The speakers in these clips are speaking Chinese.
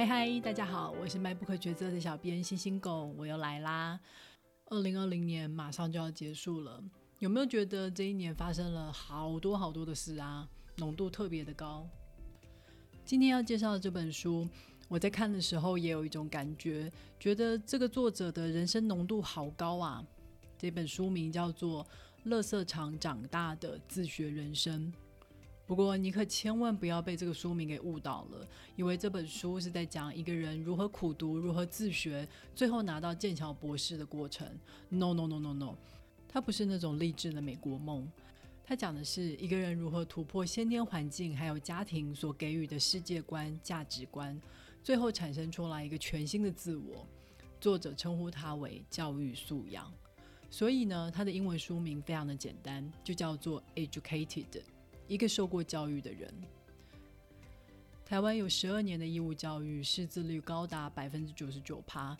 嗨嗨，大家好，我是卖不可抉择的小编星星狗，我又来啦。二零二零年马上就要结束了，有没有觉得这一年发生了好多好多的事啊？浓度特别的高。今天要介绍的这本书，我在看的时候也有一种感觉，觉得这个作者的人生浓度好高啊。这本书名叫做《乐色场长大的自学人生》。不过，你可千万不要被这个书名给误导了，以为这本书是在讲一个人如何苦读、如何自学，最后拿到剑桥博士的过程。No No No No No，它不是那种励志的美国梦，它讲的是一个人如何突破先天环境还有家庭所给予的世界观、价值观，最后产生出来一个全新的自我。作者称呼它为教育素养，所以呢，它的英文书名非常的简单，就叫做 Educated。一个受过教育的人，台湾有十二年的义务教育，识字率高达百分之九十九趴。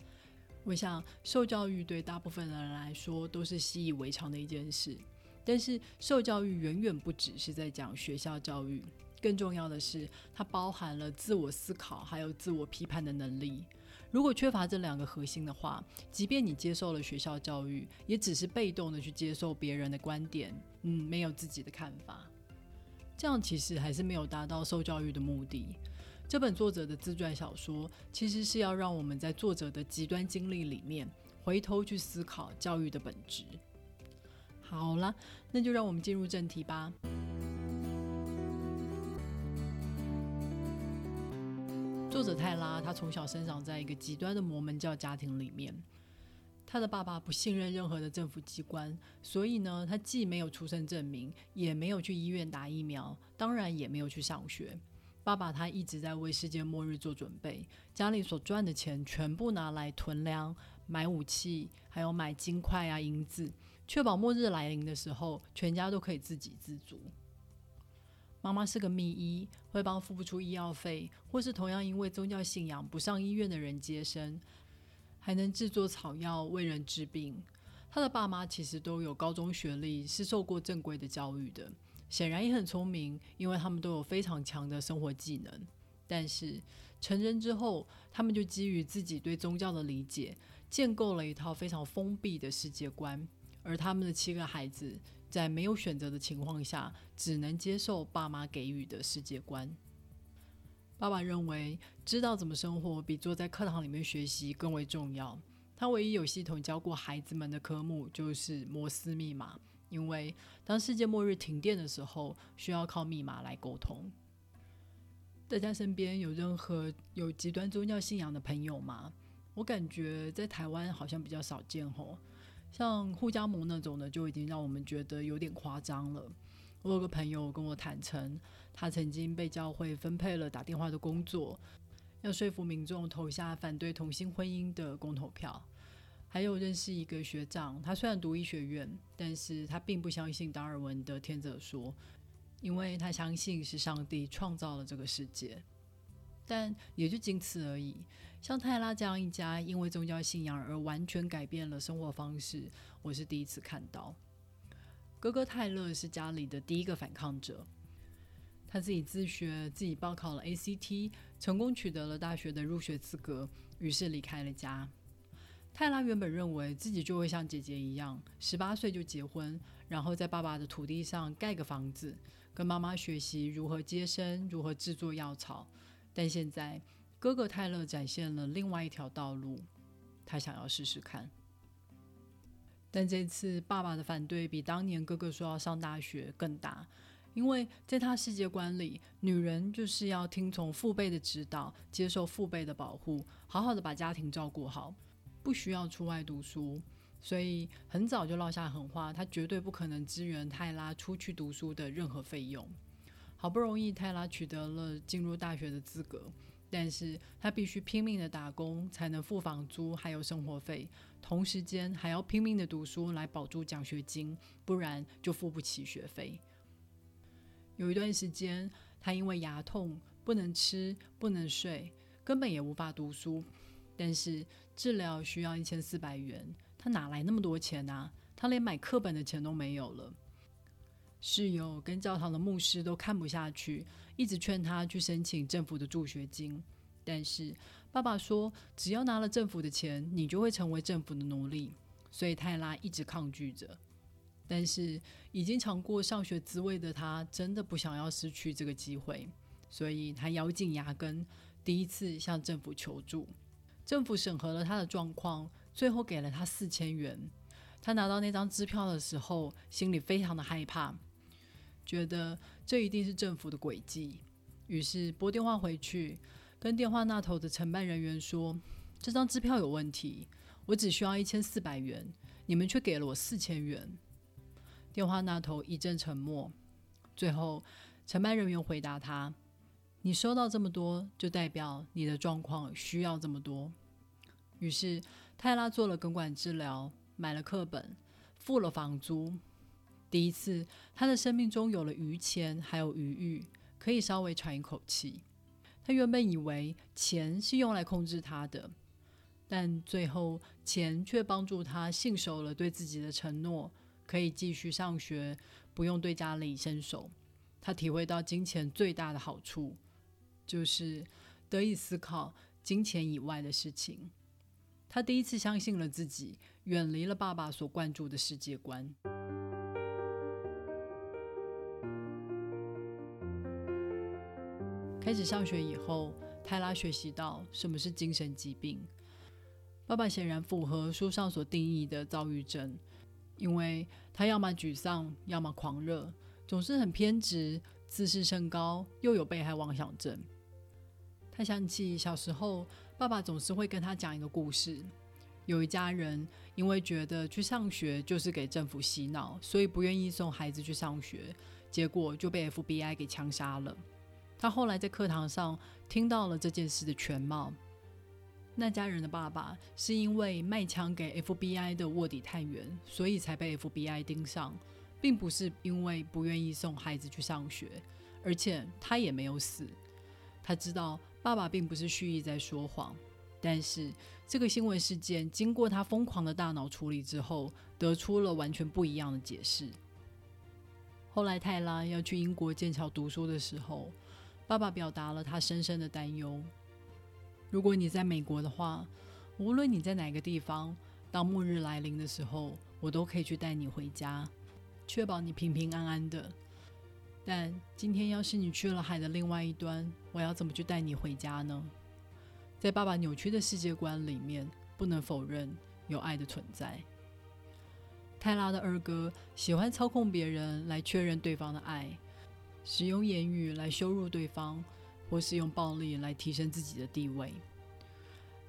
我想，受教育对大部分人来说都是习以为常的一件事。但是，受教育远远不只是在讲学校教育，更重要的是，它包含了自我思考还有自我批判的能力。如果缺乏这两个核心的话，即便你接受了学校教育，也只是被动的去接受别人的观点，嗯，没有自己的看法。这样其实还是没有达到受教育的目的。这本作者的自传小说，其实是要让我们在作者的极端经历里面，回头去思考教育的本质。好了，那就让我们进入正题吧。作者泰拉，他从小生长在一个极端的摩门教家庭里面。他的爸爸不信任任何的政府机关，所以呢，他既没有出生证明，也没有去医院打疫苗，当然也没有去上学。爸爸他一直在为世界末日做准备，家里所赚的钱全部拿来囤粮、买武器，还有买金块啊、银子，确保末日来临的时候，全家都可以自给自足。妈妈是个秘医，会帮付不出医药费，或是同样因为宗教信仰不上医院的人接生。还能制作草药为人治病。他的爸妈其实都有高中学历，是受过正规的教育的，显然也很聪明，因为他们都有非常强的生活技能。但是成人之后，他们就基于自己对宗教的理解，建构了一套非常封闭的世界观。而他们的七个孩子，在没有选择的情况下，只能接受爸妈给予的世界观。爸爸认为，知道怎么生活比坐在课堂里面学习更为重要。他唯一有系统教过孩子们的科目就是摩斯密码，因为当世界末日停电的时候，需要靠密码来沟通。大家身边有任何有极端宗教信仰的朋友吗？我感觉在台湾好像比较少见吼，像互加盟那种的，就已经让我们觉得有点夸张了。我有个朋友跟我坦诚，他曾经被教会分配了打电话的工作，要说服民众投下反对同性婚姻的公投票。还有认识一个学长，他虽然读医学院，但是他并不相信达尔文的天择说，因为他相信是上帝创造了这个世界。但也就仅此而已。像泰拉这样一家因为宗教信仰而完全改变了生活方式，我是第一次看到。哥哥泰勒是家里的第一个反抗者，他自己自学，自己报考了 ACT，成功取得了大学的入学资格，于是离开了家。泰拉原本认为自己就会像姐姐一样，十八岁就结婚，然后在爸爸的土地上盖个房子，跟妈妈学习如何接生，如何制作药草。但现在，哥哥泰勒展现了另外一条道路，他想要试试看。但这次爸爸的反对比当年哥哥说要上大学更大，因为在他世界观里，女人就是要听从父辈的指导，接受父辈的保护，好好的把家庭照顾好，不需要出外读书。所以很早就落下狠话，他绝对不可能支援泰拉出去读书的任何费用。好不容易泰拉取得了进入大学的资格。但是他必须拼命的打工，才能付房租还有生活费，同时间还要拼命的读书来保住奖学金，不然就付不起学费。有一段时间，他因为牙痛不能吃不能睡，根本也无法读书。但是治疗需要一千四百元，他哪来那么多钱啊？他连买课本的钱都没有了。室友跟教堂的牧师都看不下去，一直劝他去申请政府的助学金。但是爸爸说，只要拿了政府的钱，你就会成为政府的奴隶。所以泰拉一直抗拒着。但是已经尝过上学滋味的他，真的不想要失去这个机会，所以他咬紧牙根，第一次向政府求助。政府审核了他的状况，最后给了他四千元。他拿到那张支票的时候，心里非常的害怕，觉得这一定是政府的诡计。于是拨电话回去，跟电话那头的承办人员说：“这张支票有问题，我只需要一千四百元，你们却给了我四千元。”电话那头一阵沉默，最后承办人员回答他：“你收到这么多，就代表你的状况需要这么多。”于是泰拉做了根管治疗，买了课本，付了房租。第一次，他的生命中有了余钱，还有余裕，可以稍微喘一口气。他原本以为钱是用来控制他的，但最后钱却帮助他信守了对自己的承诺。可以继续上学，不用对家里伸手。他体会到金钱最大的好处，就是得以思考金钱以外的事情。他第一次相信了自己，远离了爸爸所灌注的世界观。开始上学以后，泰拉学习到什么是精神疾病。爸爸显然符合书上所定义的躁郁症。因为他要么沮丧，要么狂热，总是很偏执，自视甚高，又有被害妄想症。他想起小时候，爸爸总是会跟他讲一个故事：有一家人因为觉得去上学就是给政府洗脑，所以不愿意送孩子去上学，结果就被 FBI 给枪杀了。他后来在课堂上听到了这件事的全貌。那家人的爸爸是因为卖枪给 FBI 的卧底探员，所以才被 FBI 盯上，并不是因为不愿意送孩子去上学，而且他也没有死。他知道爸爸并不是蓄意在说谎，但是这个新闻事件经过他疯狂的大脑处理之后，得出了完全不一样的解释。后来泰拉要去英国剑桥读书的时候，爸爸表达了他深深的担忧。如果你在美国的话，无论你在哪个地方，当末日来临的时候，我都可以去带你回家，确保你平平安安的。但今天要是你去了海的另外一端，我要怎么去带你回家呢？在爸爸扭曲的世界观里面，不能否认有爱的存在。泰拉的二哥喜欢操控别人来确认对方的爱，使用言语来羞辱对方。或是用暴力来提升自己的地位。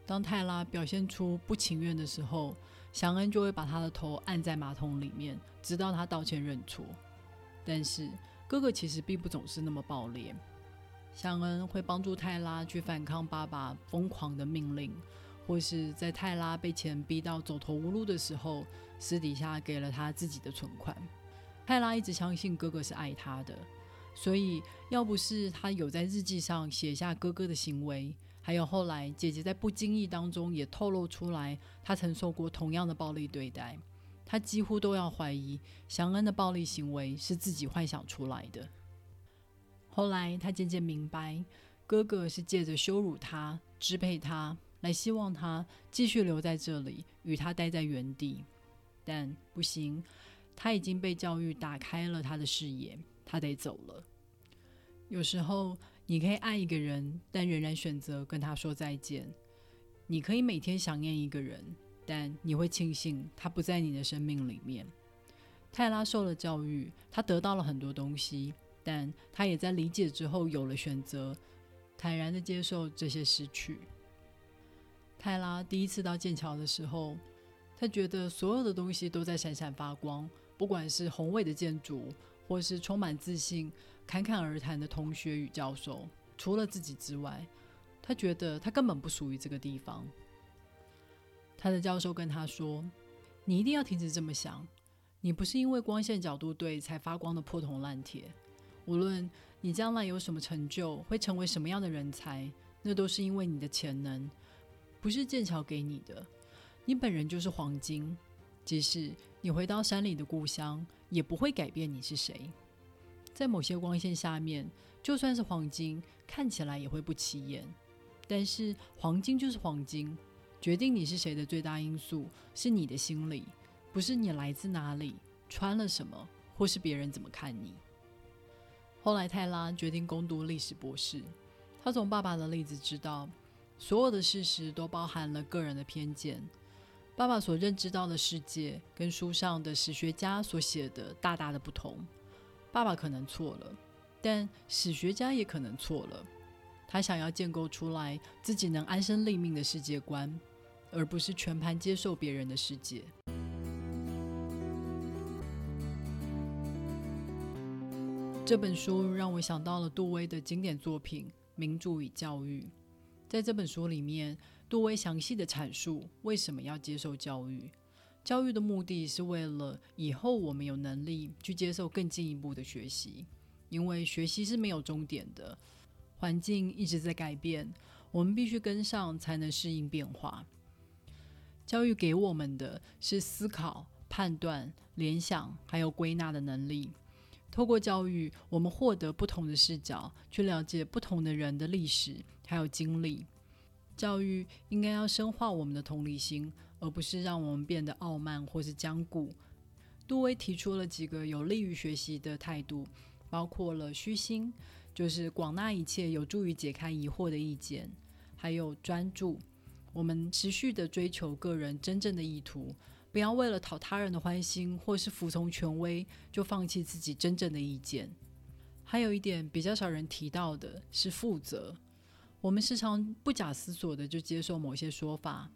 当泰拉表现出不情愿的时候，祥恩就会把他的头按在马桶里面，直到他道歉认错。但是哥哥其实并不总是那么暴烈。祥恩会帮助泰拉去反抗爸爸疯狂的命令，或是在泰拉被钱逼到走投无路的时候，私底下给了他自己的存款。泰拉一直相信哥哥是爱他的。所以，要不是他有在日记上写下哥哥的行为，还有后来姐姐在不经意当中也透露出来，他曾受过同样的暴力对待，他几乎都要怀疑祥恩的暴力行为是自己幻想出来的。后来，他渐渐明白，哥哥是借着羞辱他、支配他，来希望他继续留在这里，与他待在原地。但不行，他已经被教育打开了他的视野。他得走了。有时候，你可以爱一个人，但仍然选择跟他说再见。你可以每天想念一个人，但你会庆幸他不在你的生命里面。泰拉受了教育，他得到了很多东西，但他也在理解之后有了选择，坦然的接受这些失去。泰拉第一次到剑桥的时候，他觉得所有的东西都在闪闪发光，不管是宏伟的建筑。或是充满自信、侃侃而谈的同学与教授，除了自己之外，他觉得他根本不属于这个地方。他的教授跟他说：“你一定要停止这么想，你不是因为光线角度对才发光的破铜烂铁。无论你将来有什么成就，会成为什么样的人才，那都是因为你的潜能，不是剑桥给你的。你本人就是黄金，即使你回到山里的故乡。”也不会改变你是谁，在某些光线下面，就算是黄金，看起来也会不起眼。但是黄金就是黄金，决定你是谁的最大因素是你的心理，不是你来自哪里、穿了什么，或是别人怎么看你。后来泰拉决定攻读历史博士，他从爸爸的例子知道，所有的事实都包含了个人的偏见。爸爸所认知到的世界跟书上的史学家所写的大大的不同。爸爸可能错了，但史学家也可能错了。他想要建构出来自己能安身立命的世界观，而不是全盘接受别人的世界。这本书让我想到了杜威的经典作品《民主与教育》。在这本书里面。杜威详细的阐述为什么要接受教育。教育的目的是为了以后我们有能力去接受更进一步的学习，因为学习是没有终点的，环境一直在改变，我们必须跟上才能适应变化。教育给我们的是思考、判断、联想还有归纳的能力。透过教育，我们获得不同的视角，去了解不同的人的历史还有经历。教育应该要深化我们的同理心，而不是让我们变得傲慢或是僵固。杜威提出了几个有利于学习的态度，包括了虚心，就是广纳一切有助于解开疑惑的意见；还有专注，我们持续的追求个人真正的意图，不要为了讨他人的欢心或是服从权威，就放弃自己真正的意见。还有一点比较少人提到的是负责。我们时常不假思索的就接受某些说法，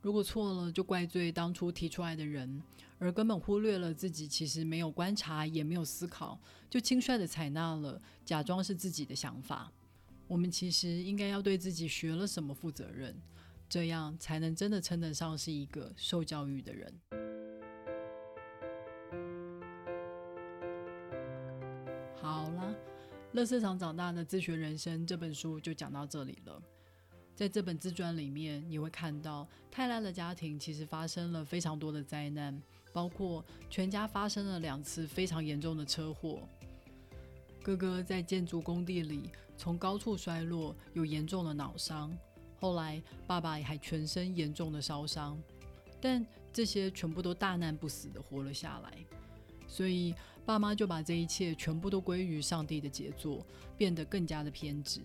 如果错了就怪罪当初提出来的人，而根本忽略了自己其实没有观察也没有思考，就轻率的采纳了，假装是自己的想法。我们其实应该要对自己学了什么负责任，这样才能真的称得上是一个受教育的人。乐色场长大的自学人生这本书就讲到这里了。在这本自传里面，你会看到泰拉的家庭其实发生了非常多的灾难，包括全家发生了两次非常严重的车祸。哥哥在建筑工地里从高处摔落，有严重的脑伤。后来爸爸还全身严重的烧伤，但这些全部都大难不死的活了下来。所以。爸妈就把这一切全部都归于上帝的杰作，变得更加的偏执。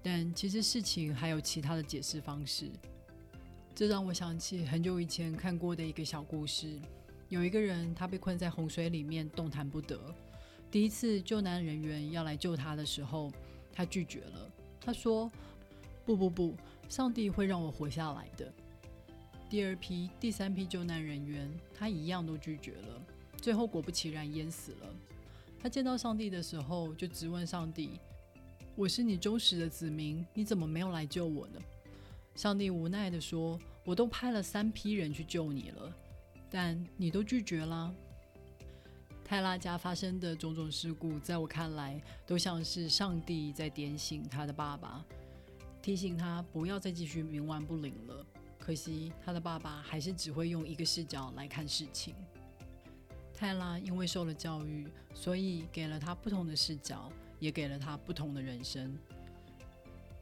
但其实事情还有其他的解释方式。这让我想起很久以前看过的一个小故事：有一个人，他被困在洪水里面，动弹不得。第一次救难人员要来救他的时候，他拒绝了。他说：“不不不，上帝会让我活下来的。”第二批、第三批救难人员，他一样都拒绝了。最后果不其然淹死了。他见到上帝的时候，就直问上帝：“我是你忠实的子民，你怎么没有来救我呢？”上帝无奈地说：“我都派了三批人去救你了，但你都拒绝了。”泰拉家发生的种种事故，在我看来，都像是上帝在点醒他的爸爸，提醒他不要再继续冥顽不灵了。可惜他的爸爸还是只会用一个视角来看事情。泰拉因为受了教育，所以给了他不同的视角，也给了他不同的人生。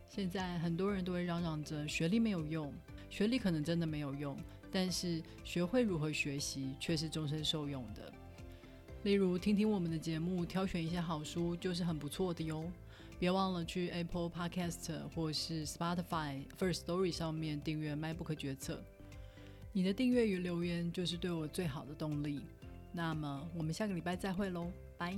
现在很多人都会嚷嚷着学历没有用，学历可能真的没有用，但是学会如何学习却是终身受用的。例如，听听我们的节目，挑选一些好书，就是很不错的哟。别忘了去 Apple Podcast 或是 Spotify First Story 上面订阅《麦不可决策》。你的订阅与留言就是对我最好的动力。那么，我们下个礼拜再会喽，拜。